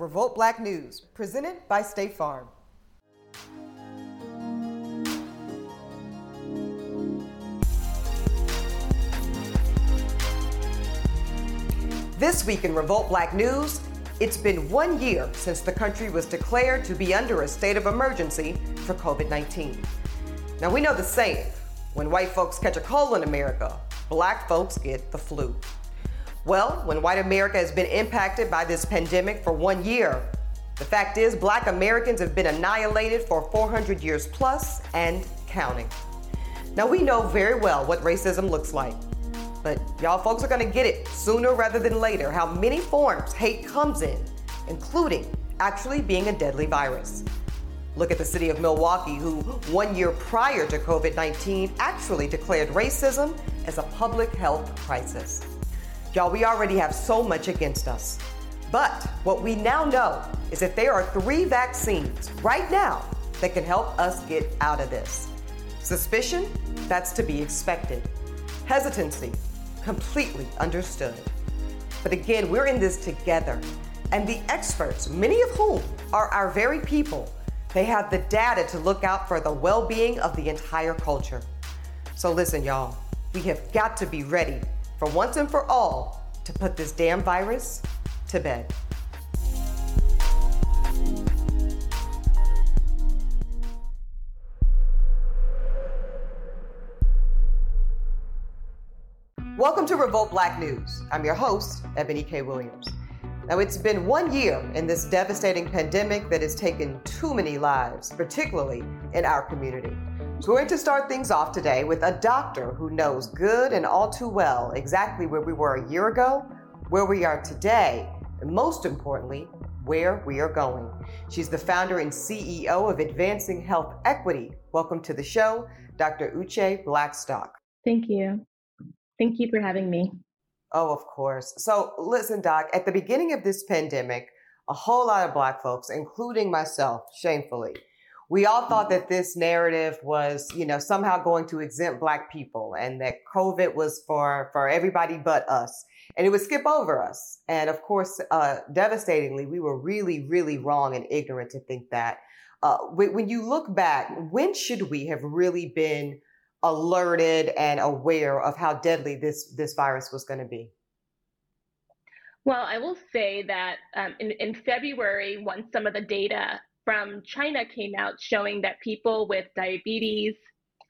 Revolt Black News, presented by State Farm. This week in Revolt Black News, it's been one year since the country was declared to be under a state of emergency for COVID 19. Now, we know the saying when white folks catch a cold in America, black folks get the flu. Well, when white America has been impacted by this pandemic for one year, the fact is black Americans have been annihilated for 400 years plus and counting. Now, we know very well what racism looks like, but y'all folks are gonna get it sooner rather than later how many forms hate comes in, including actually being a deadly virus. Look at the city of Milwaukee, who one year prior to COVID 19 actually declared racism as a public health crisis. Y'all, we already have so much against us. But what we now know is that there are three vaccines right now that can help us get out of this. Suspicion? That's to be expected. Hesitancy? Completely understood. But again, we're in this together. And the experts, many of whom are our very people, they have the data to look out for the well being of the entire culture. So listen, y'all, we have got to be ready for once and for all to put this damn virus to bed. Welcome to Revolt Black News. I'm your host, Eboni K. Williams. Now, it's been one year in this devastating pandemic that has taken too many lives, particularly in our community. So we're going to start things off today with a doctor who knows good and all too well exactly where we were a year ago, where we are today, and most importantly, where we are going. She's the founder and CEO of Advancing Health Equity. Welcome to the show, Dr. Uche Blackstock. Thank you. Thank you for having me. Oh, of course. So, listen, Doc, at the beginning of this pandemic, a whole lot of Black folks, including myself, shamefully, we all thought that this narrative was, you know, somehow going to exempt black people and that COVID was for, for everybody but us and it would skip over us. And of course, uh, devastatingly, we were really, really wrong and ignorant to think that. Uh, when you look back, when should we have really been alerted and aware of how deadly this, this virus was going to be? Well, I will say that um, in, in February, once some of the data from China came out showing that people with diabetes,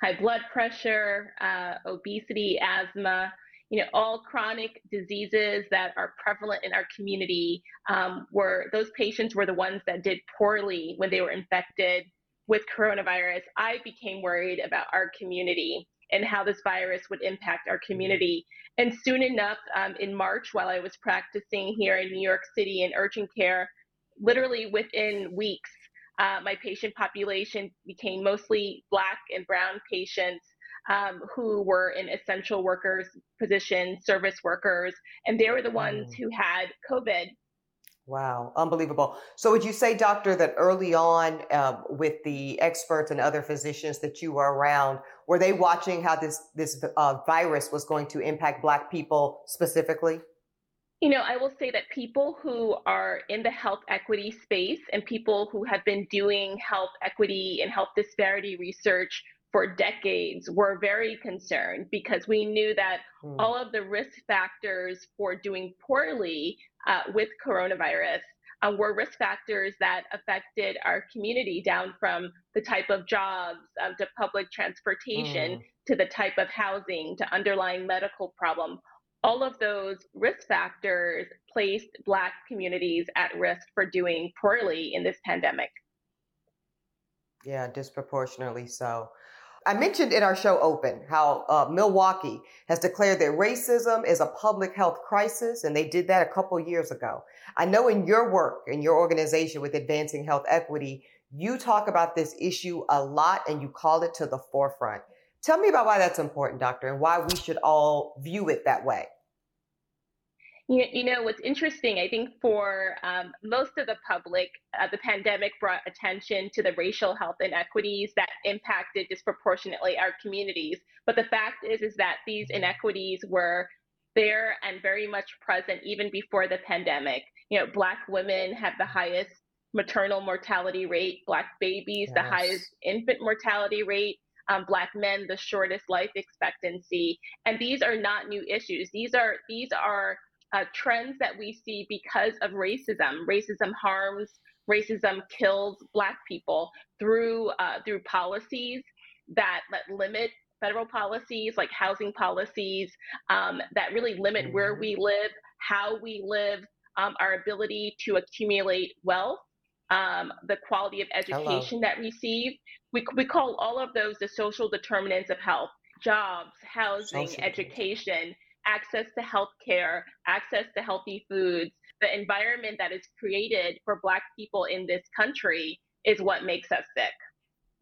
high blood pressure, uh, obesity, asthma, you know, all chronic diseases that are prevalent in our community um, were those patients were the ones that did poorly when they were infected with coronavirus. I became worried about our community and how this virus would impact our community. And soon enough, um, in March, while I was practicing here in New York City in urgent care, literally within weeks, uh, my patient population became mostly Black and Brown patients um, who were in essential workers positions, service workers, and they were the ones mm. who had COVID. Wow, unbelievable. So, would you say, doctor, that early on uh, with the experts and other physicians that you were around, were they watching how this this uh, virus was going to impact Black people specifically? You know, I will say that people who are in the health equity space and people who have been doing health equity and health disparity research for decades were very concerned because we knew that mm. all of the risk factors for doing poorly uh, with coronavirus uh, were risk factors that affected our community down from the type of jobs um, to public transportation mm. to the type of housing to underlying medical problem all of those risk factors placed Black communities at risk for doing poorly in this pandemic. Yeah, disproportionately so. I mentioned in our show Open how uh, Milwaukee has declared that racism is a public health crisis, and they did that a couple years ago. I know in your work, in your organization with Advancing Health Equity, you talk about this issue a lot and you call it to the forefront. Tell me about why that's important, doctor, and why we should all view it that way. You, you know, what's interesting, I think for um, most of the public, uh, the pandemic brought attention to the racial health inequities that impacted disproportionately our communities. But the fact is, is that these inequities were there and very much present even before the pandemic. You know, Black women have the highest maternal mortality rate, Black babies, yes. the highest infant mortality rate. Um, black men the shortest life expectancy and these are not new issues these are these are uh, trends that we see because of racism racism harms racism kills black people through uh, through policies that, that limit federal policies like housing policies um, that really limit mm-hmm. where we live, how we live, um, our ability to accumulate wealth, um, the quality of education Hello. that we receive. We, we call all of those the social determinants of health jobs, housing, social education, access to health care, access to healthy foods. The environment that is created for Black people in this country is what makes us sick.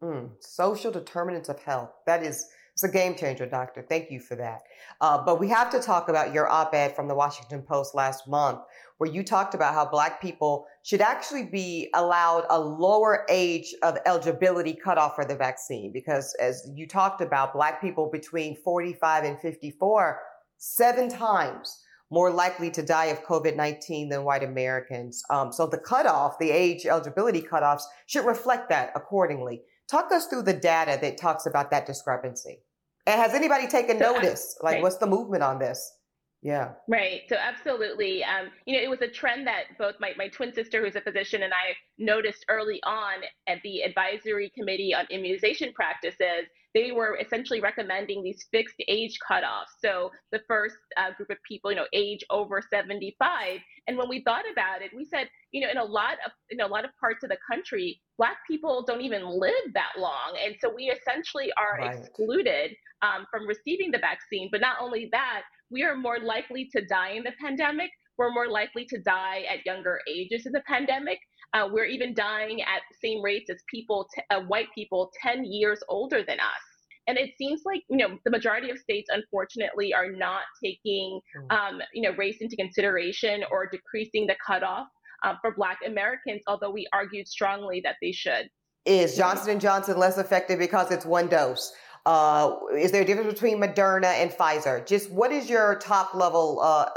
Mm, social determinants of health. That is it's a game changer, doctor. Thank you for that. Uh, but we have to talk about your op-ed from the Washington Post last month, where you talked about how Black people should actually be allowed a lower age of eligibility cutoff for the vaccine, because as you talked about, Black people between 45 and 54, seven times more likely to die of COVID-19 than white Americans. Um, so the cutoff, the age eligibility cutoffs, should reflect that accordingly. Talk us through the data that talks about that discrepancy. And has anybody taken notice? Like, what's the movement on this? Yeah. Right. So absolutely. Um, you know, it was a trend that both my, my twin sister, who's a physician, and I noticed early on at the advisory committee on immunization practices. They were essentially recommending these fixed age cutoffs. So the first uh, group of people, you know, age over 75. And when we thought about it, we said, you know, in a lot of in a lot of parts of the country, Black people don't even live that long, and so we essentially are right. excluded um, from receiving the vaccine. But not only that, we are more likely to die in the pandemic. We're more likely to die at younger ages in the pandemic. Uh, we're even dying at the same rates as people, t- uh, white people, 10 years older than us. And it seems like you know the majority of states, unfortunately, are not taking hmm. um, you know race into consideration or decreasing the cutoff uh, for Black Americans. Although we argued strongly that they should. Is Johnson and Johnson less effective because it's one dose? Uh, is there a difference between Moderna and Pfizer? Just what is your top level uh,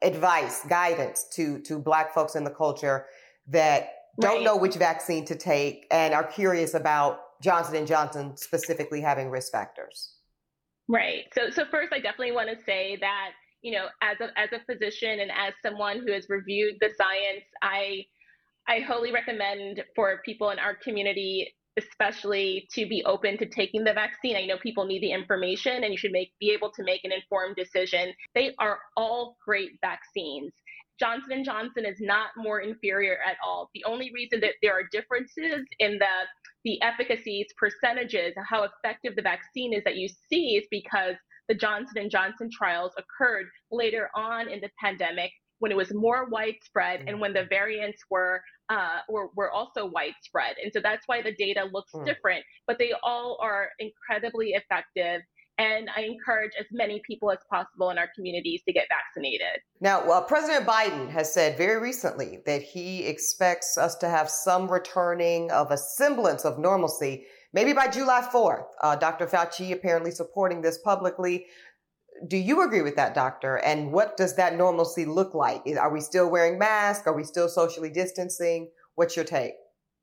advice, guidance to to Black folks in the culture that don't right. know which vaccine to take and are curious about Johnson and Johnson specifically having risk factors? Right. So so first, I definitely want to say that you know, as a as a physician and as someone who has reviewed the science, I I wholly recommend for people in our community especially to be open to taking the vaccine. I know people need the information and you should make be able to make an informed decision. They are all great vaccines. Johnson & Johnson is not more inferior at all. The only reason that there are differences in the the efficacies percentages, how effective the vaccine is that you see is because the Johnson & Johnson trials occurred later on in the pandemic when it was more widespread and when the mm-hmm. variants were uh, were, were also widespread. And so that's why the data looks mm. different, but they all are incredibly effective. And I encourage as many people as possible in our communities to get vaccinated. Now, well, President Biden has said very recently that he expects us to have some returning of a semblance of normalcy, maybe by July 4th. Uh, Dr. Fauci apparently supporting this publicly do you agree with that, doctor? And what does that normalcy look like? Are we still wearing masks? Are we still socially distancing? What's your take?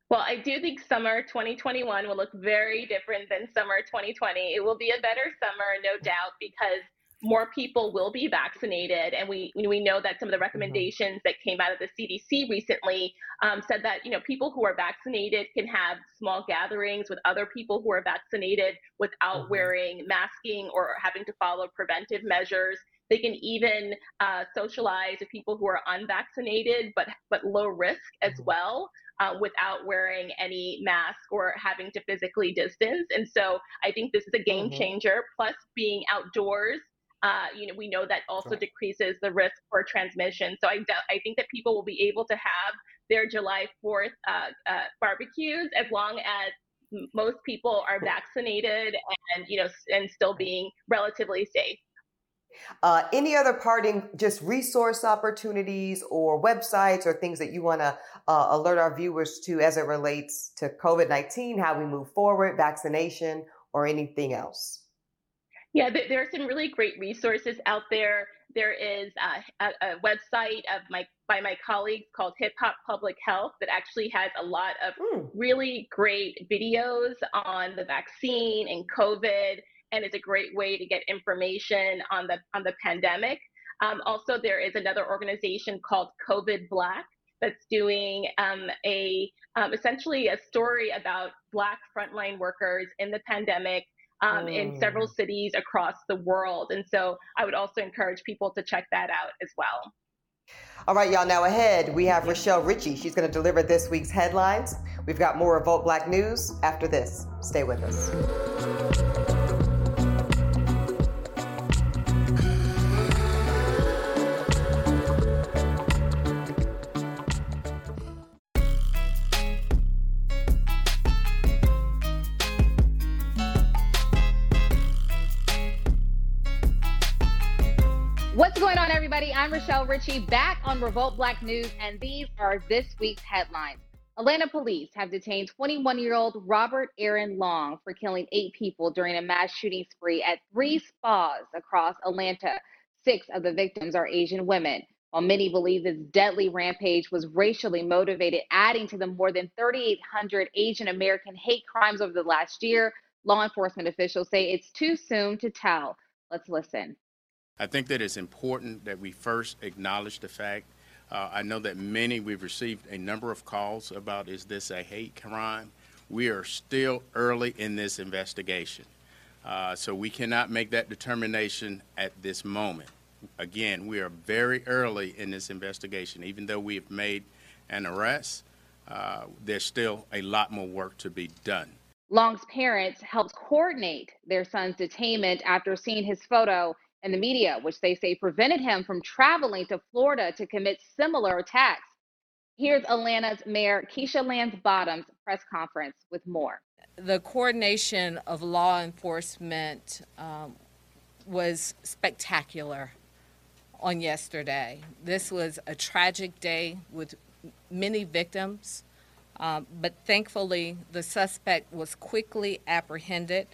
Well, I do think summer 2021 will look very different than summer 2020. It will be a better summer, no doubt, because more people will be vaccinated. And we, we know that some of the mm-hmm. recommendations mm-hmm. that came out of the CDC recently um, said that, you know, people who are vaccinated can have small gatherings with other people who are vaccinated without mm-hmm. wearing masking or having to follow preventive measures. They can even uh, socialize with people who are unvaccinated but but low risk as mm-hmm. well. Uh, without wearing any mask or having to physically distance. And so I think this is a game mm-hmm. changer. Plus, being outdoors uh, you know, we know that also right. decreases the risk for transmission. So I, I think that people will be able to have their July 4th uh, uh, barbecues as long as most people are vaccinated and you know and still being relatively safe. Uh, any other parting just resource opportunities or websites or things that you want to uh, alert our viewers to as it relates to COVID 19, how we move forward, vaccination, or anything else? Yeah, there are some really great resources out there. there is a, a, a website of my by my colleagues called Hip Hop Public Health that actually has a lot of mm. really great videos on the vaccine and COVID, and it's a great way to get information on the on the pandemic. Um, also, there is another organization called COVID Black that's doing um, a um, essentially a story about Black frontline workers in the pandemic um, mm. in several cities across the world. And so I would also encourage people to check that out as well. All right, y'all. Now ahead, we have Rochelle Ritchie. She's going to deliver this week's headlines. We've got more Revolt Black news after this. Stay with us. I'm Rochelle Ritchie back on Revolt Black News, and these are this week's headlines. Atlanta police have detained 21 year old Robert Aaron Long for killing eight people during a mass shooting spree at three spas across Atlanta. Six of the victims are Asian women. While many believe this deadly rampage was racially motivated, adding to the more than 3,800 Asian American hate crimes over the last year, law enforcement officials say it's too soon to tell. Let's listen. I think that it's important that we first acknowledge the fact. Uh, I know that many, we've received a number of calls about is this a hate crime? We are still early in this investigation. Uh, so we cannot make that determination at this moment. Again, we are very early in this investigation. Even though we have made an arrest, uh, there's still a lot more work to be done. Long's parents helped coordinate their son's detainment after seeing his photo in the media, which they say prevented him from traveling to Florida to commit similar attacks. Here's Atlanta's Mayor Keisha Lance Bottoms press conference with more. The coordination of law enforcement um, was spectacular on yesterday. This was a tragic day with many victims, um, but thankfully the suspect was quickly apprehended.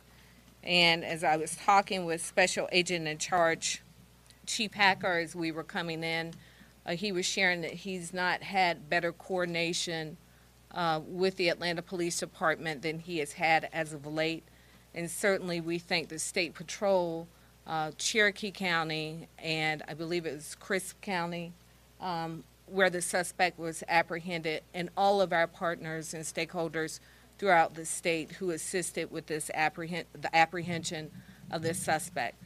And as I was talking with Special Agent in Charge Chief Hacker as we were coming in, uh, he was sharing that he's not had better coordination uh, with the Atlanta Police Department than he has had as of late. And certainly we thank the State Patrol, uh, Cherokee County, and I believe it was Crisp County, um, where the suspect was apprehended, and all of our partners and stakeholders throughout the state who assisted with this apprehend- the apprehension of this suspect.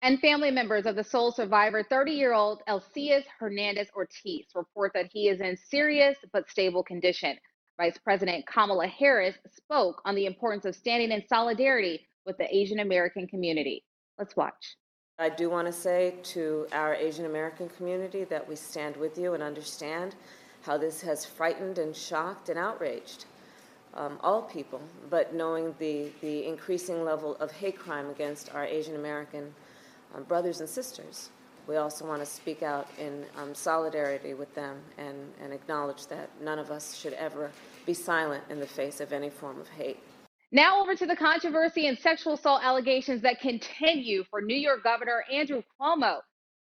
And family members of the sole survivor, 30 year old Elcias Hernandez Ortiz, report that he is in serious but stable condition. Vice President Kamala Harris spoke on the importance of standing in solidarity with the Asian American community. Let's watch. I do want to say to our Asian American community that we stand with you and understand how this has frightened and shocked and outraged um, all people, but knowing the, the increasing level of hate crime against our Asian American um, brothers and sisters, we also want to speak out in um, solidarity with them and, and acknowledge that none of us should ever be silent in the face of any form of hate. Now, over to the controversy and sexual assault allegations that continue for New York Governor Andrew Cuomo.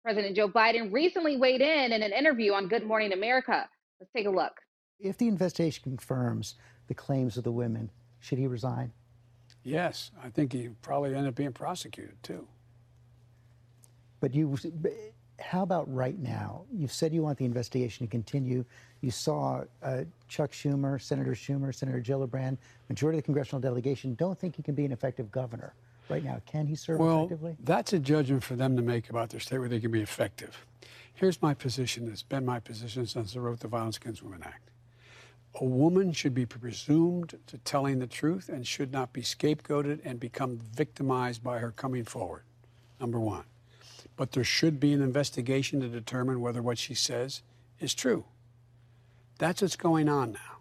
President Joe Biden recently weighed in in an interview on Good Morning America. Let's take a look. If the investigation confirms the claims of the women. Should he resign? Yes, I think he probably end up being prosecuted too. But you, how about right now? You've said you want the investigation to continue. You saw uh, Chuck Schumer, Senator Schumer, Senator Gillibrand, majority of the congressional delegation don't think he can be an effective governor right now. Can he serve well, effectively? That's a judgment for them to make about their state where they can be effective. Here's my position. It's been my position since I wrote the Violence Against Women Act. A woman should be presumed to telling the truth and should not be scapegoated and become victimized by her coming forward. Number one. But there should be an investigation to determine whether what she says is true. That's what's going on now.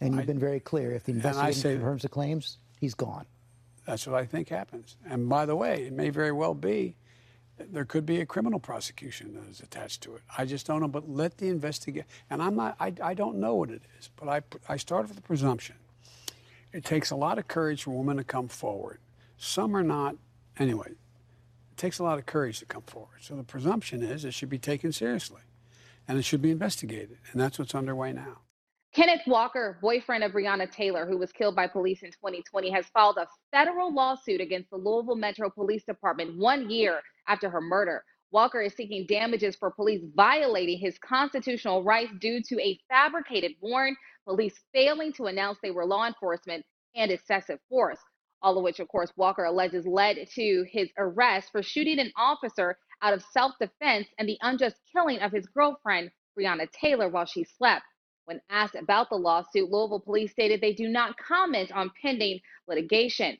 And you've I, been very clear. If the investigation confirms the claims, he's gone. That's what I think happens. And by the way, it may very well be there could be a criminal prosecution that is attached to it. I just don't know. But let the investigate. And I'm not. I, I don't know what it is. But I I start with the presumption. It takes a lot of courage for women to come forward. Some are not. Anyway, It takes a lot of courage to come forward. So the presumption is it should be taken seriously and it should be investigated. And that's what's underway now. Kenneth Walker, boyfriend of Breonna Taylor, who was killed by police in 2020, has filed a federal lawsuit against the Louisville Metro Police Department one year after her murder. Walker is seeking damages for police violating his constitutional rights due to a fabricated warrant, police failing to announce they were law enforcement, and excessive force. All of which, of course, Walker alleges led to his arrest for shooting an officer out of self defense and the unjust killing of his girlfriend, Breonna Taylor, while she slept. When asked about the lawsuit, Louisville police stated they do not comment on pending litigation.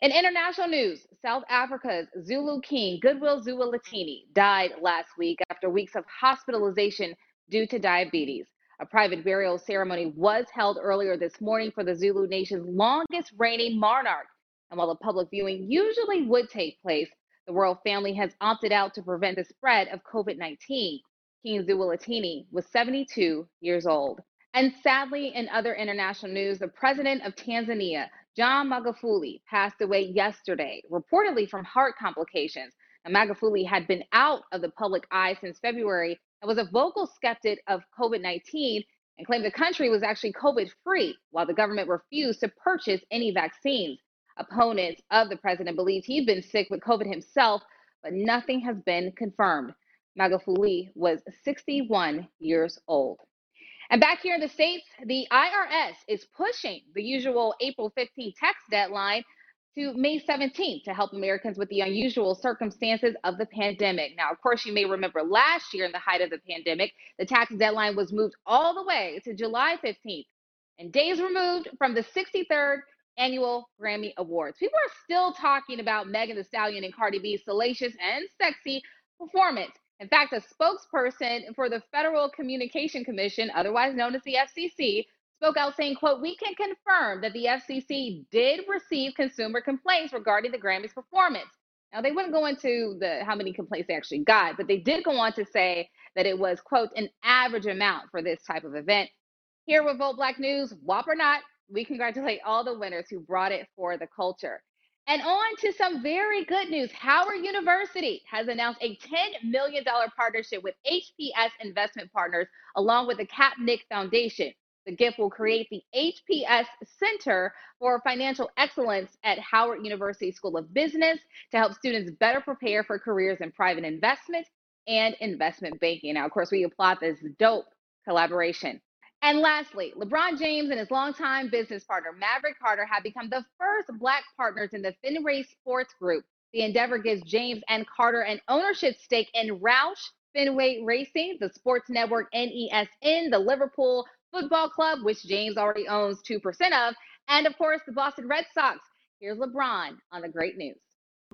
In international news, South Africa's Zulu king, Goodwill Zwelithini, died last week after weeks of hospitalization due to diabetes. A private burial ceremony was held earlier this morning for the Zulu nation's longest reigning monarch. And while a public viewing usually would take place, the royal family has opted out to prevent the spread of COVID 19. King Zwelithini was 72 years old. And sadly, in other international news, the president of Tanzania, John Magufuli, passed away yesterday, reportedly from heart complications. Now, Magufuli had been out of the public eye since February and was a vocal skeptic of COVID 19 and claimed the country was actually COVID free, while the government refused to purchase any vaccines. Opponents of the president believe he'd been sick with COVID himself, but nothing has been confirmed. Magufuli was 61 years old. And back here in the States, the IRS is pushing the usual April 15 tax deadline to May 17th to help Americans with the unusual circumstances of the pandemic. Now, of course, you may remember last year in the height of the pandemic, the tax deadline was moved all the way to July 15th and days removed from the 63rd annual Grammy Awards. People are still talking about Megan Thee Stallion and Cardi B's salacious and sexy performance in fact, a spokesperson for the Federal Communication Commission, otherwise known as the FCC, spoke out saying, quote, we can confirm that the FCC did receive consumer complaints regarding the Grammys performance. Now, they wouldn't go into the how many complaints they actually got, but they did go on to say that it was, quote, an average amount for this type of event. Here with Vote Black News, WAP or not, we congratulate all the winners who brought it for the culture. And on to some very good news. Howard University has announced a $10 million partnership with HPS Investment Partners, along with the Kapnick Foundation. The gift will create the HPS Center for Financial Excellence at Howard University School of Business to help students better prepare for careers in private investment and investment banking. Now, of course, we applaud this dope collaboration. And lastly, LeBron James and his longtime business partner, Maverick Carter, have become the first Black partners in the Fenway Sports Group. The endeavor gives James and Carter an ownership stake in Roush Fenway Racing, the sports network NESN, the Liverpool Football Club, which James already owns 2% of, and of course, the Boston Red Sox. Here's LeBron on the great news.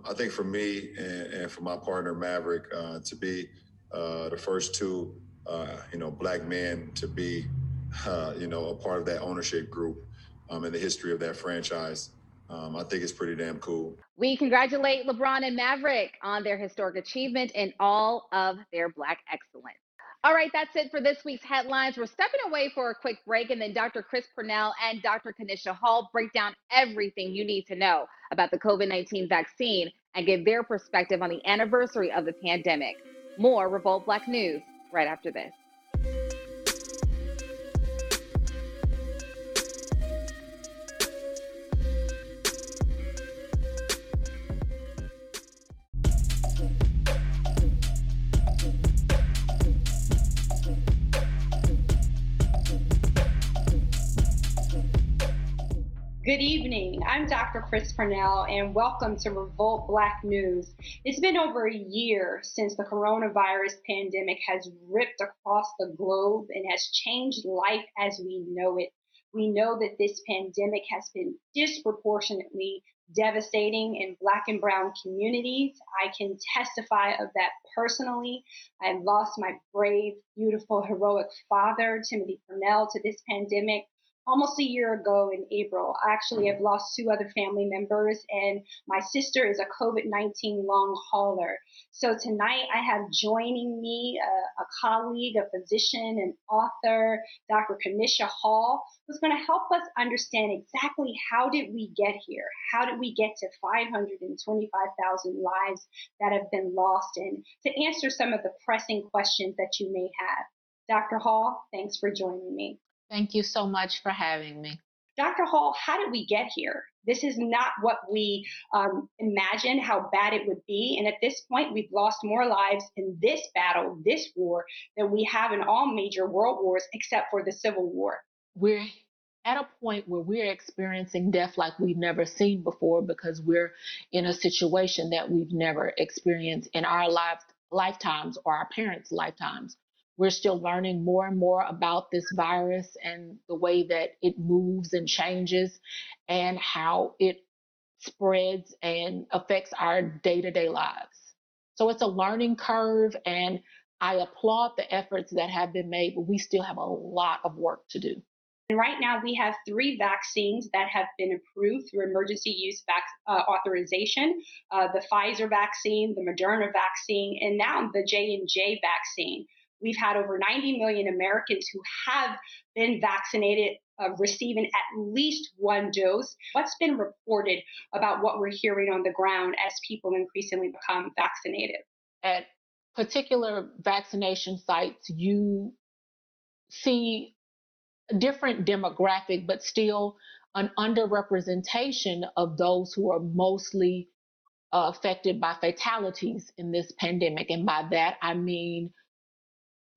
I think for me and, and for my partner, Maverick, uh, to be uh, the first two, uh, you know, black men to be uh, you know, a part of that ownership group um, in the history of that franchise. Um, I think it's pretty damn cool. We congratulate LeBron and Maverick on their historic achievement and all of their Black excellence. All right, that's it for this week's headlines. We're stepping away for a quick break, and then Dr. Chris Pernell and Dr. Kanisha Hall break down everything you need to know about the COVID 19 vaccine and give their perspective on the anniversary of the pandemic. More Revolt Black News right after this. Good evening. I'm Dr. Chris Pernell, and welcome to Revolt Black News. It's been over a year since the coronavirus pandemic has ripped across the globe and has changed life as we know it. We know that this pandemic has been disproportionately devastating in Black and Brown communities. I can testify of that personally. I lost my brave, beautiful, heroic father, Timothy Pernell, to this pandemic almost a year ago in April. I actually have lost two other family members, and my sister is a COVID 19 long hauler. So tonight I have joining me a, a colleague, a physician, an author, Dr. Kanisha Hall, who's going to help us understand exactly how did we get here? How did we get to 525,000 lives that have been lost? And to answer some of the pressing questions that you may have. Dr. Hall, thanks for joining me. Thank you so much for having me. Dr. Hall, how did we get here? This is not what we um, imagined how bad it would be. And at this point, we've lost more lives in this battle, this war, than we have in all major world wars except for the Civil War. We're at a point where we're experiencing death like we've never seen before because we're in a situation that we've never experienced in our life, lifetimes or our parents' lifetimes. We're still learning more and more about this virus and the way that it moves and changes and how it spreads and affects our day to day lives. So it's a learning curve, and I applaud the efforts that have been made, but we still have a lot of work to do. And right now, we have three vaccines that have been approved through emergency use vac- uh, authorization: uh, the Pfizer vaccine, the Moderna vaccine, and now the J and J vaccine. We've had over 90 million Americans who have been vaccinated, uh, receiving at least one dose. What's been reported about what we're hearing on the ground as people increasingly become vaccinated? At particular vaccination sites, you see a different demographic, but still an underrepresentation of those who are mostly uh, affected by fatalities in this pandemic. And by that, I mean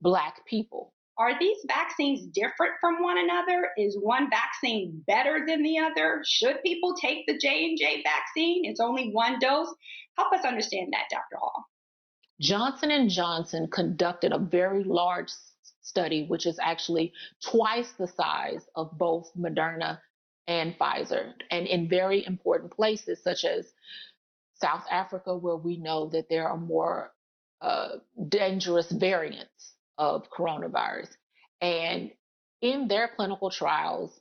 Black people. Are these vaccines different from one another? Is one vaccine better than the other? Should people take the J&J vaccine? It's only one dose. Help us understand that, Dr. Hall. Johnson Johnson conducted a very large study, which is actually twice the size of both Moderna and Pfizer, and in very important places such as South Africa, where we know that there are more uh, dangerous variants of coronavirus. And in their clinical trials,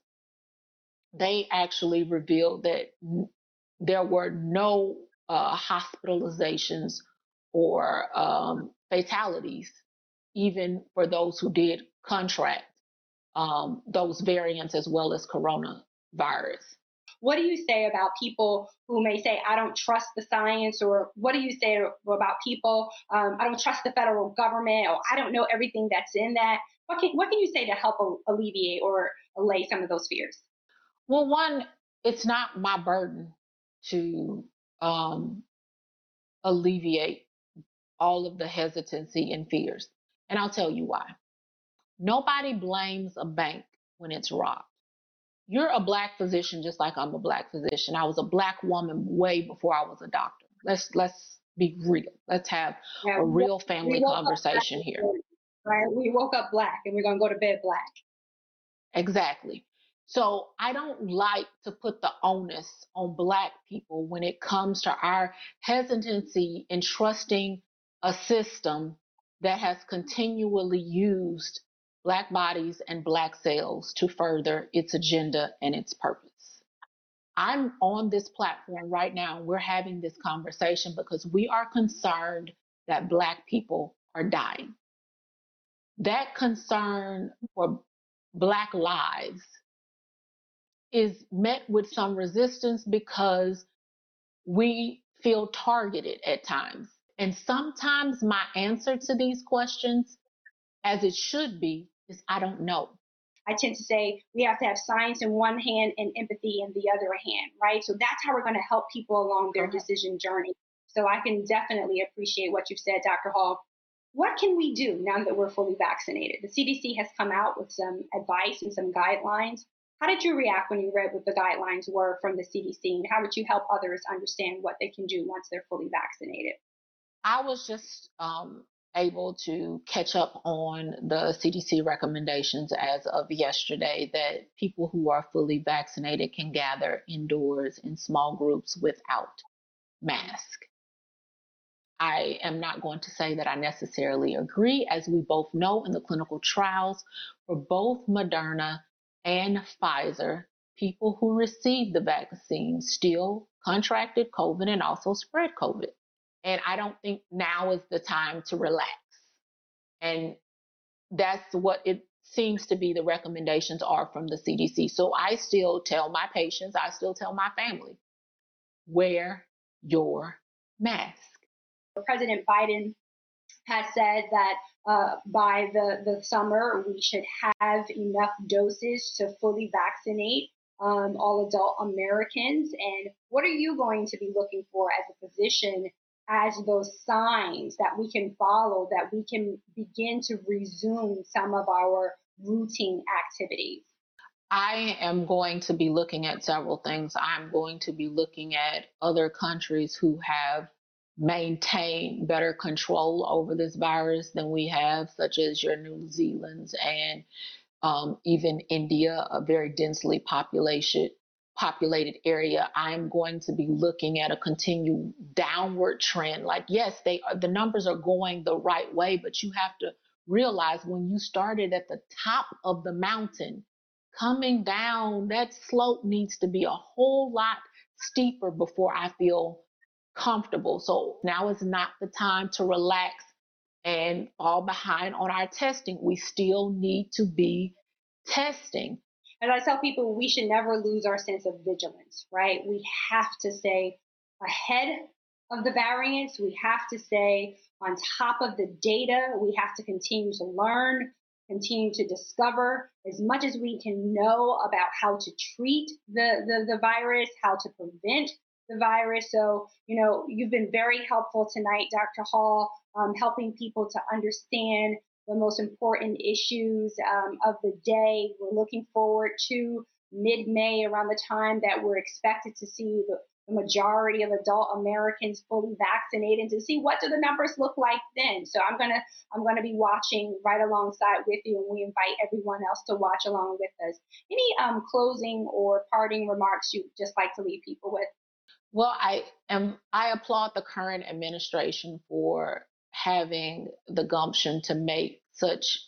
they actually revealed that there were no uh, hospitalizations or um, fatalities, even for those who did contract um, those variants as well as coronavirus. What do you say about people who may say, I don't trust the science? Or what do you say about people, um, I don't trust the federal government, or I don't know everything that's in that? What can, what can you say to help alleviate or allay some of those fears? Well, one, it's not my burden to um, alleviate all of the hesitancy and fears. And I'll tell you why. Nobody blames a bank when it's robbed you're a black physician just like I'm a black physician. I was a black woman way before I was a doctor. Let's let's be real. Let's have yeah, a real family conversation here. Right? We woke up black and we're going to go to bed black. Exactly. So I don't like to put the onus on black people when it comes to our hesitancy in trusting a system that has continually used Black bodies and Black cells to further its agenda and its purpose. I'm on this platform right now. We're having this conversation because we are concerned that Black people are dying. That concern for Black lives is met with some resistance because we feel targeted at times. And sometimes my answer to these questions, as it should be, is I don't know. I tend to say we have to have science in one hand and empathy in the other hand, right? So that's how we're going to help people along their decision journey. So I can definitely appreciate what you've said, Dr. Hall. What can we do now that we're fully vaccinated? The CDC has come out with some advice and some guidelines. How did you react when you read what the guidelines were from the CDC, and how would you help others understand what they can do once they're fully vaccinated? I was just um, able to catch up on the CDC recommendations as of yesterday that people who are fully vaccinated can gather indoors in small groups without mask. I am not going to say that I necessarily agree, as we both know in the clinical trials for both Moderna and Pfizer, people who received the vaccine still contracted COVID and also spread COVID. And I don't think now is the time to relax. And that's what it seems to be the recommendations are from the CDC. So I still tell my patients, I still tell my family, wear your mask. President Biden has said that uh, by the, the summer, we should have enough doses to fully vaccinate um, all adult Americans. And what are you going to be looking for as a physician as those signs that we can follow, that we can begin to resume some of our routine activities? I am going to be looking at several things. I'm going to be looking at other countries who have maintained better control over this virus than we have, such as your New Zealand's and um, even India, a very densely population populated area, I'm going to be looking at a continued downward trend. Like, yes, they are, the numbers are going the right way, but you have to realize when you started at the top of the mountain, coming down, that slope needs to be a whole lot steeper before I feel comfortable. So now is not the time to relax and fall behind on our testing. We still need to be testing. As I tell people, we should never lose our sense of vigilance, right? We have to stay ahead of the variants. We have to stay on top of the data. We have to continue to learn, continue to discover as much as we can know about how to treat the, the, the virus, how to prevent the virus. So, you know, you've been very helpful tonight, Dr. Hall, um, helping people to understand the most important issues um, of the day. We're looking forward to mid May, around the time that we're expected to see the, the majority of adult Americans fully vaccinated and to see what do the numbers look like then. So I'm gonna I'm gonna be watching right alongside with you, and we invite everyone else to watch along with us. Any um, closing or parting remarks you'd just like to leave people with? Well, I am I applaud the current administration for having the gumption to make such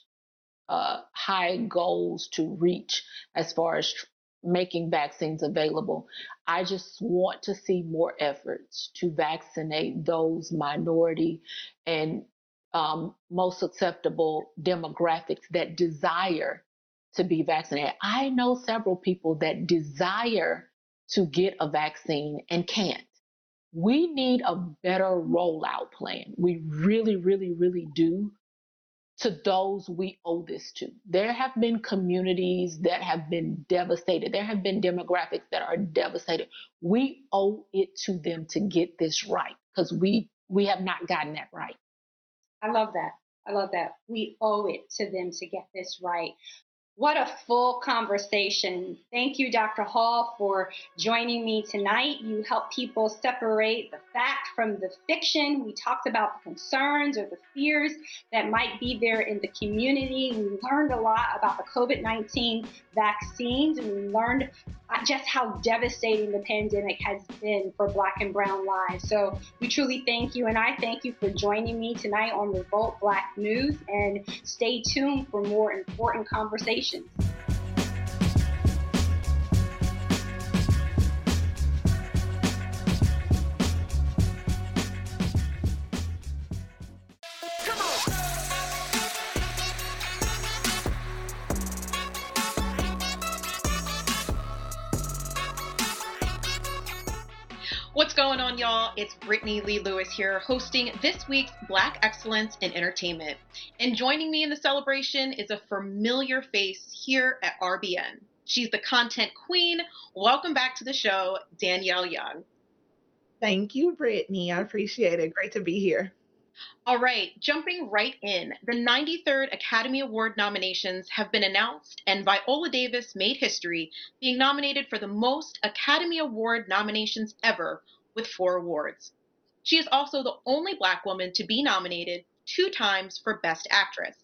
uh, high goals to reach as far as tr- making vaccines available. I just want to see more efforts to vaccinate those minority and um, most susceptible demographics that desire to be vaccinated. I know several people that desire to get a vaccine and can't. We need a better rollout plan. We really, really, really do to those we owe this to. There have been communities that have been devastated. There have been demographics that are devastated. We owe it to them to get this right because we we have not gotten that right. I love that. I love that. We owe it to them to get this right. What a full conversation. Thank you, Dr. Hall, for joining me tonight. You help people separate the fact from the fiction. We talked about the concerns or the fears that might be there in the community. We learned a lot about the COVID 19 vaccines, we learned just how devastating the pandemic has been for Black and Brown lives. So we truly thank you, and I thank you for joining me tonight on Revolt Black News. And stay tuned for more important conversations. On, y'all? It's Brittany Lee Lewis here, hosting this week's Black Excellence in Entertainment. And joining me in the celebration is a familiar face here at RBN. She's the content queen. Welcome back to the show, Danielle Young. Thank you, Brittany. I appreciate it. Great to be here. All right, jumping right in. The 93rd Academy Award nominations have been announced, and Viola Davis made history, being nominated for the most Academy Award nominations ever with four awards. She is also the only black woman to be nominated two times for Best Actress.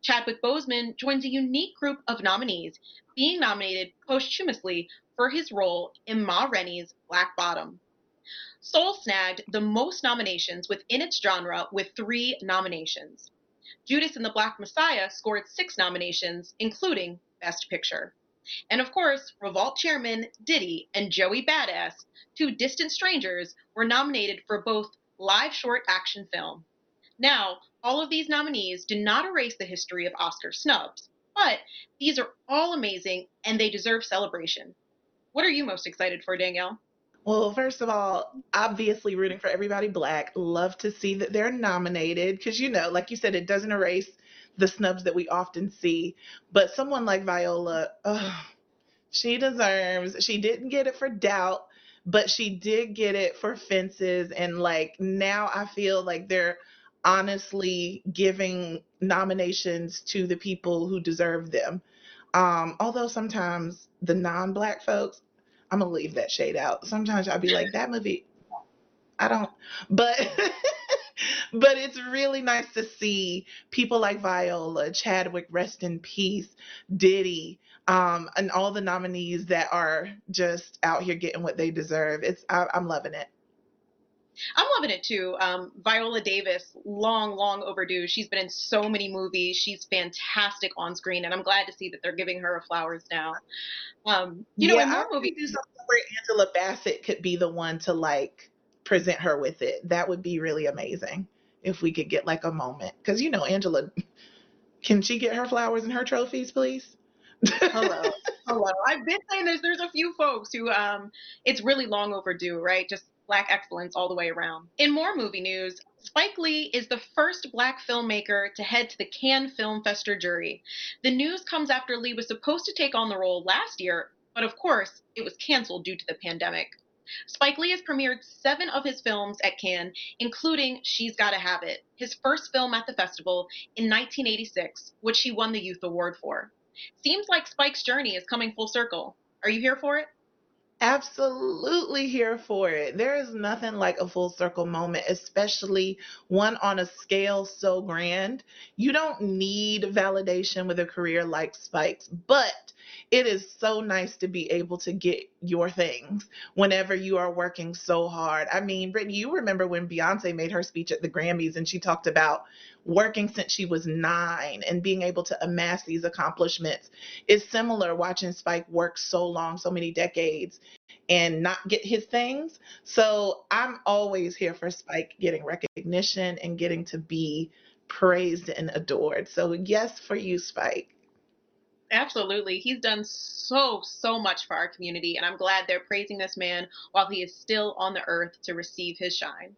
Chadwick Boseman joins a unique group of nominees, being nominated posthumously for his role in Ma Rainey's Black Bottom. Soul snagged the most nominations within its genre with three nominations. Judas and the Black Messiah scored six nominations, including Best Picture. And of course, Revolt chairman Diddy and Joey Badass, two distant strangers, were nominated for both live short action film. Now, all of these nominees do not erase the history of Oscar snubs, but these are all amazing and they deserve celebration. What are you most excited for, Danielle? Well, first of all, obviously rooting for everybody black. Love to see that they're nominated because, you know, like you said, it doesn't erase the snubs that we often see. But someone like Viola, oh, she deserves, she didn't get it for doubt, but she did get it for fences. And like now I feel like they're honestly giving nominations to the people who deserve them. Um, although sometimes the non black folks, I'm gonna leave that shade out. Sometimes I'll be like, that movie, I don't, but but it's really nice to see people like Viola, Chadwick, rest in peace, Diddy, um, and all the nominees that are just out here getting what they deserve. It's I, I'm loving it. I'm loving it too. Um, Viola Davis, long, long overdue. She's been in so many movies. She's fantastic on screen, and I'm glad to see that they're giving her flowers now. Um, you know, yeah, in more I movies, do something where Angela Bassett could be the one to like present her with it. That would be really amazing if we could get like a moment. Because you know, Angela, can she get her flowers and her trophies, please? hello, hello. I've been saying this. There's a few folks who, um, it's really long overdue, right? Just black excellence all the way around. In more movie news, Spike Lee is the first black filmmaker to head to the Cannes Film Festival jury. The news comes after Lee was supposed to take on the role last year, but of course, it was canceled due to the pandemic. Spike Lee has premiered seven of his films at Cannes, including She's Gotta Have It, his first film at the festival in 1986, which he won the Youth Award for. Seems like Spike's journey is coming full circle. Are you here for it? Absolutely here for it. There is nothing like a full circle moment, especially one on a scale so grand. You don't need validation with a career like Spike's, but it is so nice to be able to get your things whenever you are working so hard. I mean, Brittany, you remember when Beyonce made her speech at the Grammys and she talked about working since she was nine and being able to amass these accomplishments. It's similar watching Spike work so long, so many decades, and not get his things. So I'm always here for Spike getting recognition and getting to be praised and adored. So, yes, for you, Spike. Absolutely. He's done so, so much for our community, and I'm glad they're praising this man while he is still on the earth to receive his shine.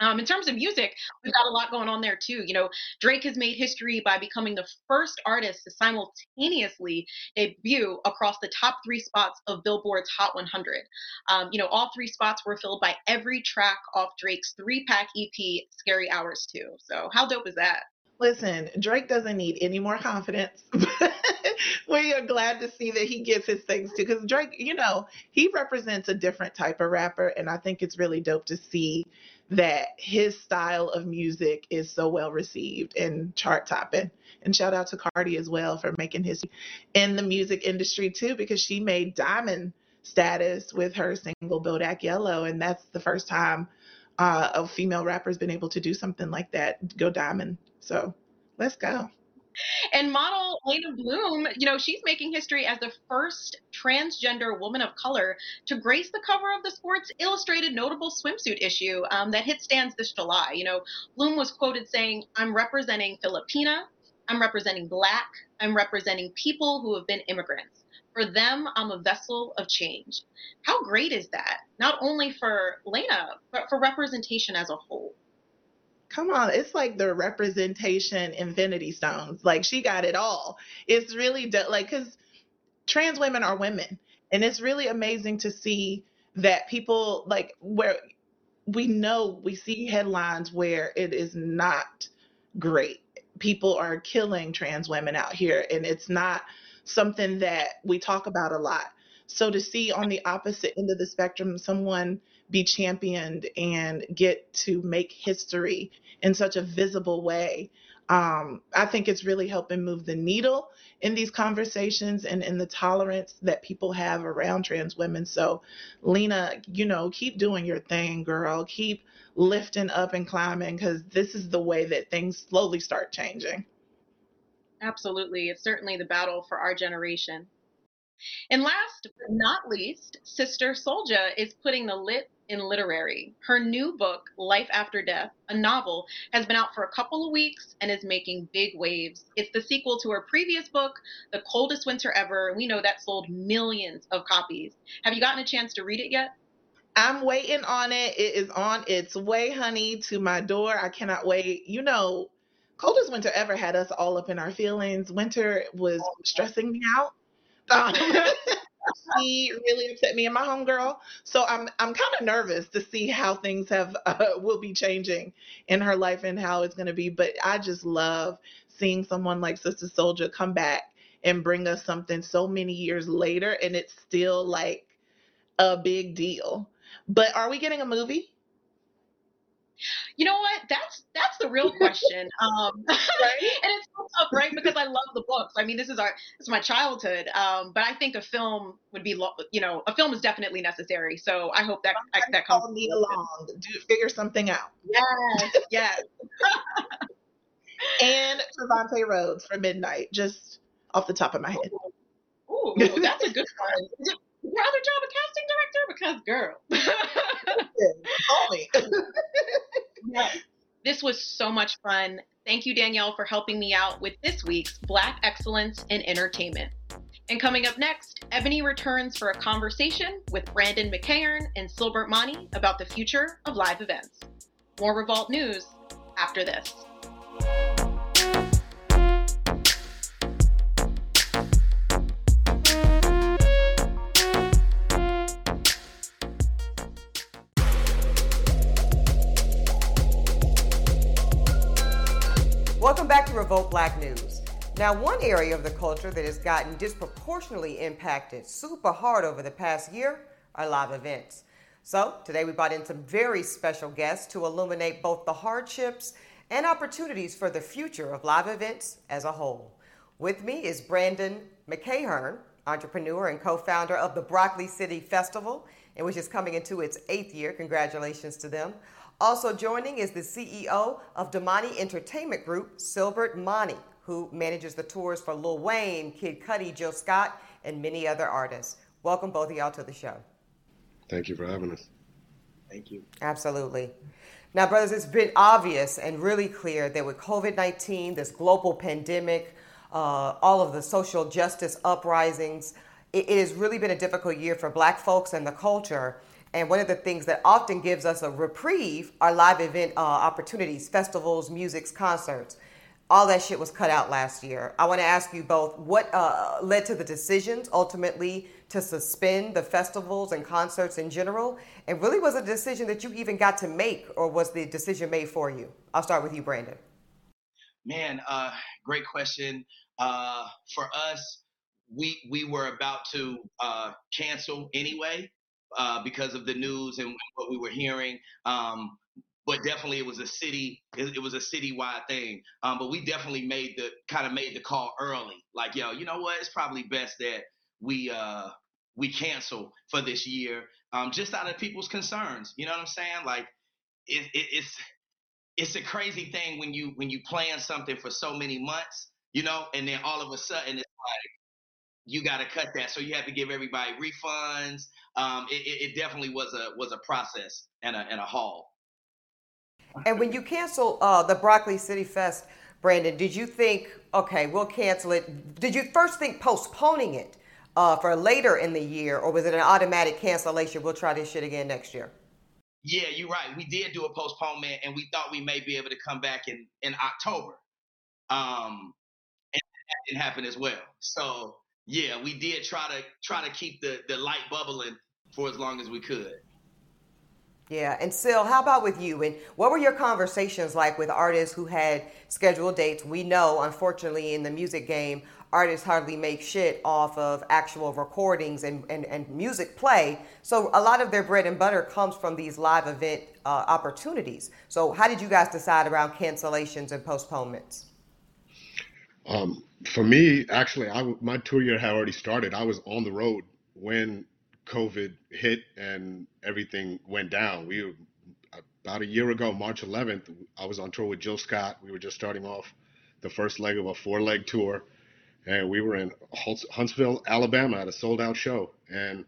Um, in terms of music, we've got a lot going on there too. You know, Drake has made history by becoming the first artist to simultaneously debut across the top three spots of Billboard's Hot 100. Um, you know, all three spots were filled by every track off Drake's three pack EP, Scary Hours 2. So, how dope is that? Listen, Drake doesn't need any more confidence. we are glad to see that he gets his things too. Because Drake, you know, he represents a different type of rapper. And I think it's really dope to see that his style of music is so well received and chart topping. And shout out to Cardi as well for making his in the music industry too, because she made diamond status with her single Bodak Yellow. And that's the first time uh, a female rapper has been able to do something like that, go diamond. So let's go. And model Leyna Bloom, you know, she's making history as the first transgender woman of color to grace the cover of the Sports Illustrated notable swimsuit issue um, that hit stands this July. You know, Bloom was quoted saying, I'm representing Filipina, I'm representing Black, I'm representing people who have been immigrants. For them, I'm a vessel of change. How great is that? Not only for Leyna, but for representation as a whole. Come on it's like the representation infinity stones. Like she got it all. It's really do- like because trans women are women. And it's really amazing to see that people like where we know we see headlines where it is not great. People are killing trans women out here and it's not something that we talk about a lot so to see on the opposite end of the spectrum someone be championed and get to make history in such a visible way. Um, I think it's really helping move the needle in these conversations and in the tolerance that people have around trans women. So, Leyna, you know, keep doing your thing, girl. Keep lifting up and climbing because this is the way that things slowly start changing. Absolutely. It's certainly the battle for our generation. And last but not least, Sister Souljah is putting the lit in literary. Her new book, Life After Death, a novel, has been out for a couple of weeks and is making big waves. It's the sequel to her previous book, The Coldest Winter Ever. We know that sold millions of copies. Have you gotten a chance to read it yet? I'm waiting on it. It is on its way, honey, to my door. I cannot wait. You know, coldest winter ever had us all up in our feelings. Winter was stressing me out. Um, she really upset me and my homegirl. So I'm I'm kind of nervous to see how things have uh, will be changing in her life and how it's going to be. But I just love seeing someone like Sister Souljah come back and bring us something so many years later, and it's still like a big deal. But are we getting a movie? You know what? That's that's the real question. Um, right? and it's so tough, right? Because I love the books. I mean, this is our this is my childhood. Um, but I think a film would be, lo- you know, a film is definitely necessary. So I hope that I, that comes. Call me along. Do figure something out. Yes, yes. and Trevante Rhodes for Midnight, just off the top of my head. Ooh, that's a good one. Your other job a casting director? Because girl. Call me. Yes. This was so much fun. Thank you, Danielle, for helping me out with this week's Black Excellence in Entertainment. And coming up next, Eboni returns for a conversation with Brandon McEachern and Silbert Mani about the future of live events. More Revolt news after this. Revolt Black News. Now, one area of the culture that has gotten disproportionately impacted super hard over the past year are live events. So, today we brought in some very special guests to illuminate both the hardships and opportunities for the future of live events as a whole. With me is Brandon McEachern, entrepreneur and co founder of the Broccoli City Festival, and which is coming into its eighth year. Congratulations to them. Also joining is the CEO of DMANI Entertainment Group, Silbert Mani, who manages the tours for Lil Wayne, Kid Cudi, Jill Scott, and many other artists. Welcome both of y'all to the show. Thank you for having us. Thank you. Absolutely. Now, brothers, it's been obvious and really clear that with COVID 19, this global pandemic, uh, all of the social justice uprisings, it, it has really been a difficult year for black folks and the culture. And one of the things that often gives us a reprieve are live event uh, opportunities, festivals, musics, concerts. All that shit was cut out last year. I want to ask you both what uh, led to the decisions ultimately to suspend the festivals and concerts in general? And really, was a decision that you even got to make, or was the decision made for you? I'll start with you, Brandon. Man, uh, great question. Uh, for us, we we were about to uh, cancel anyway uh, because of the news and what we were hearing. Um, but definitely, it was a city. It, it was a citywide thing. Um, but we definitely made the kind of made the call early. Like, yo, you know what? It's probably best that we uh, we cancel for this year, um, just out of people's concerns. You know what I'm saying? Like, it, it, it's it's a crazy thing when you when you plan something for so many months, you know, and then all of a sudden it's like you got to cut that. So you have to give everybody refunds. Um, it, it, definitely was a was a process and a and a haul. And when you cancel uh, the Broccoli City Fest, Brandon, did you think, okay, we'll cancel it? Did you first think postponing it uh, for later in the year, or was it an automatic cancellation? We'll try this shit again next year. Yeah, you're right. We did do a postponement, and we thought we may be able to come back in in October. Um, and that didn't happen as well. So yeah, we did try to try to keep the the light bubbling for as long as we could. Yeah, and Sil, how about with you? And what were your conversations like with artists who had scheduled dates? We know, unfortunately, in the music game, artists hardly make shit off of actual recordings and, and, and music play. So a lot of their bread and butter comes from these live event uh, opportunities. So how did you guys decide around cancellations and postponements? Um, for me, actually, I my tour year had already started. I was on the road when COVID hit and everything went down. We were, about a year ago, March 11th, I was on tour with Jill Scott. We were just starting off the first leg of a four leg tour. and we were in Huntsville, Alabama, at a sold out show, and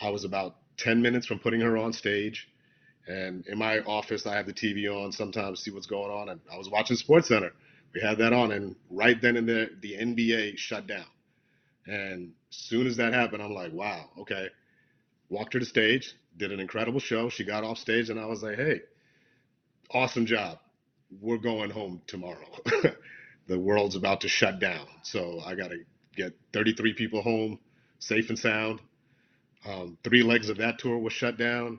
I was about ten minutes from putting her on stage. And in my office, I have the TV on sometimes, to see what's going on. And I was watching SportsCenter. We had that on, and right then and there, the NBA shut down. And soon as that happened, I'm like, wow, okay. Walked her to stage, did an incredible show. She got off stage, and I was like, hey, awesome job. We're going home tomorrow. the world's about to shut down. So I got to get 33 people home safe and sound. Um, three legs of that tour was shut down.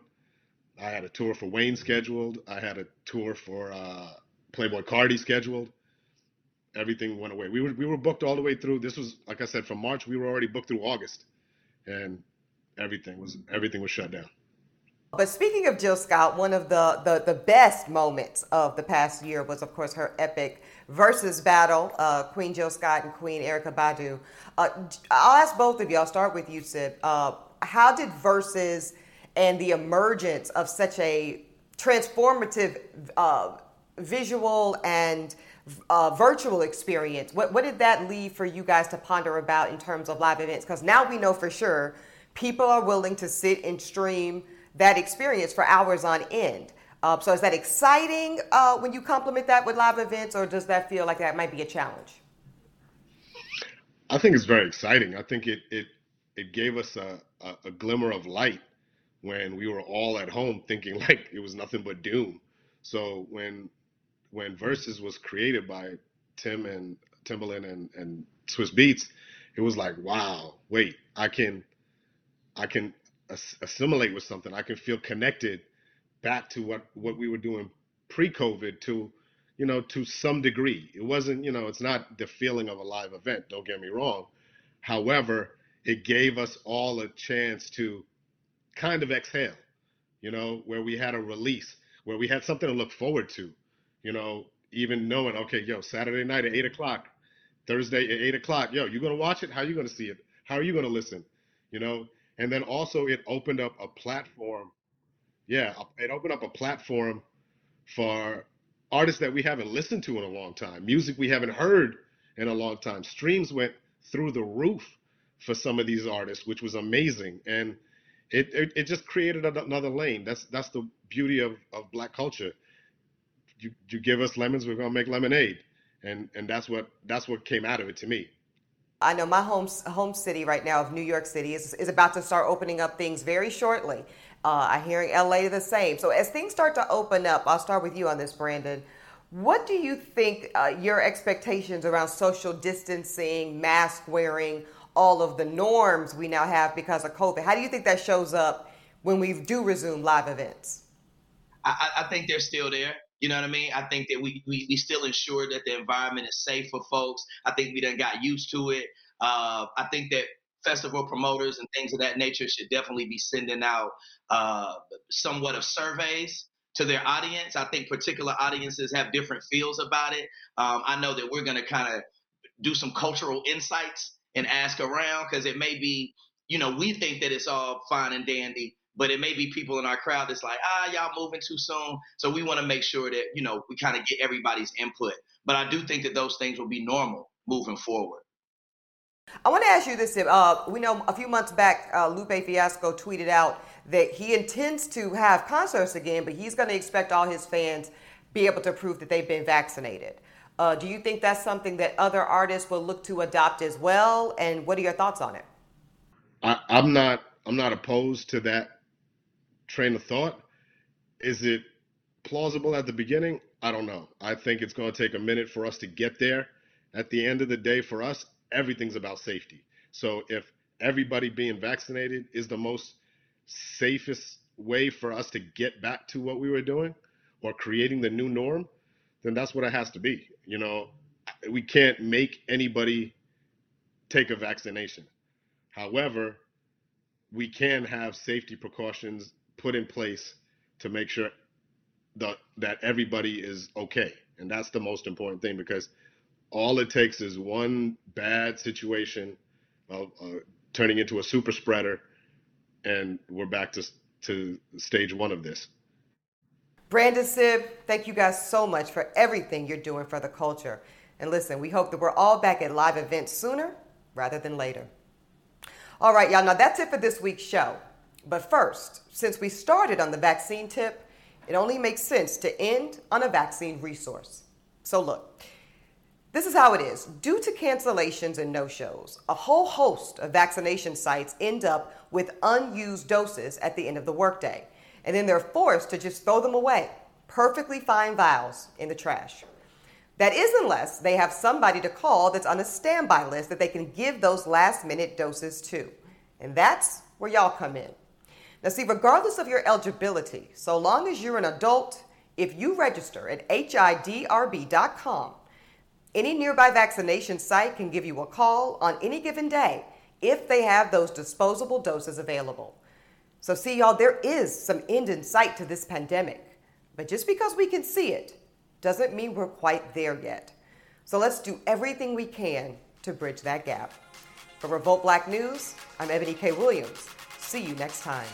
I had a tour for Wayne scheduled. I had a tour for uh, Playboi Carti scheduled. Everything went away. We were we were booked all the way through. This was like I said from March. We were already booked through August, and everything was everything was shut down. But speaking of Jill Scott, one of the, the, the best moments of the past year was, of course, her epic Verzuz battle, uh, Queen Jill Scott and Queen Erykah Badu. Uh, I'll ask both of you. I'll start with you, Sid. Uh, how did Verzuz and the emergence of such a transformative uh, visual and uh, virtual experience, what, what did that leave for you guys to ponder about in terms of live events? Because now we know for sure people are willing to sit and stream that experience for hours on end. Uh, so is that exciting uh, when you complement that with live events, or does that feel like that might be a challenge? I think it's very exciting. I think it it it gave us a, a, a glimmer of light when we were all at home thinking like it was nothing but doom. So when when Verzuz was created by Tim and Timbaland and, and Swizz Beatz, it was like, wow, wait, I can I can assimilate with something. I can feel connected back to what what we were doing pre-COVID to you know to some degree. It wasn't you know it's not the feeling of a live event. Don't get me wrong. However, it gave us all a chance to kind of exhale. You know, where we had a release, where we had something to look forward to. You know, even knowing okay, yo, Saturday night at eight o'clock, Thursday at eight o'clock, yo, you gonna watch it? How are you gonna see it? How are you gonna listen? You know, and then also it opened up a platform. Yeah, it opened up a platform for artists that we haven't listened to in a long time, music we haven't heard in a long time. Streams went through the roof for some of these artists, which was amazing, and it it, it just created another lane. That's that's the beauty of of black culture. You you give us lemons, we're gonna make lemonade, and and that's what that's what came out of it to me. I know my home home city right now of New York City is, is about to start opening up things very shortly. Uh, I'm hearing LA the same. So as things start to open up, I'll start with you on this, Brandon. What do you think uh, your expectations around social distancing, mask wearing, all of the norms we now have because of COVID? How do you think that shows up when we do resume live events? I, I think they're still there. You know what I mean? I think that we, we, we still ensure that the environment is safe for folks. I think we done got used to it. Uh, I think that festival promoters and things of that nature should definitely be sending out uh, somewhat of surveys to their audience. I think particular audiences have different feels about it. Um, I know that we're going to kind of do some cultural insights and ask around because it may be, you know, we think that it's all fine and dandy, but it may be people in our crowd that's like, ah, y'all moving too soon. So we want to make sure that, you know, we kind of get everybody's input. But I do think that those things will be normal moving forward. I want to ask you this. Uh, we know a few months back, uh, Lupe Fiasco tweeted out that he intends to have concerts again, but he's going to expect all his fans be able to prove that they've been vaccinated. Uh, do you think that's something that other artists will look to adopt as well? And what are your thoughts on it? I, I'm not. I'm not opposed to that train of thought. Is it plausible at the beginning? I don't know. I think it's going to take a minute for us to get there. At the end of the day, for us, everything's about safety. So if everybody being vaccinated is the most safest way for us to get back to what we were doing or creating the new norm, then that's what it has to be. You know, we can't make anybody take a vaccination. However, we can have safety precautions put in place to make sure that that everybody is okay. And that's the most important thing because all it takes is one bad situation uh, turning into a super spreader, and we're back to to stage one of this. Brandon Sib, thank you guys so much for everything you're doing for the culture. And listen, we hope that we're all back at live events sooner rather than later. All right, y'all, now that's it for this week's show. But first, since we started on the vaccine tip, it only makes sense to end on a vaccine resource. So, look, this is how it is. Due to cancellations and no shows, a whole host of vaccination sites end up with unused doses at the end of the workday. And then they're forced to just throw them away, perfectly fine vials in the trash. That is, unless they have somebody to call that's on a standby list that they can give those last minute doses to. And that's where y'all come in. Now, see, regardless of your eligibility, so long as you're an adult, if you register at hidrb.com, any nearby vaccination site can give you a call on any given day if they have those disposable doses available. So, see, y'all, there is some end in sight to this pandemic. But just because we can see it doesn't mean we're quite there yet. So, let's do everything we can to bridge that gap. For Revolt Black News, I'm Eboni K. Williams. See you next time.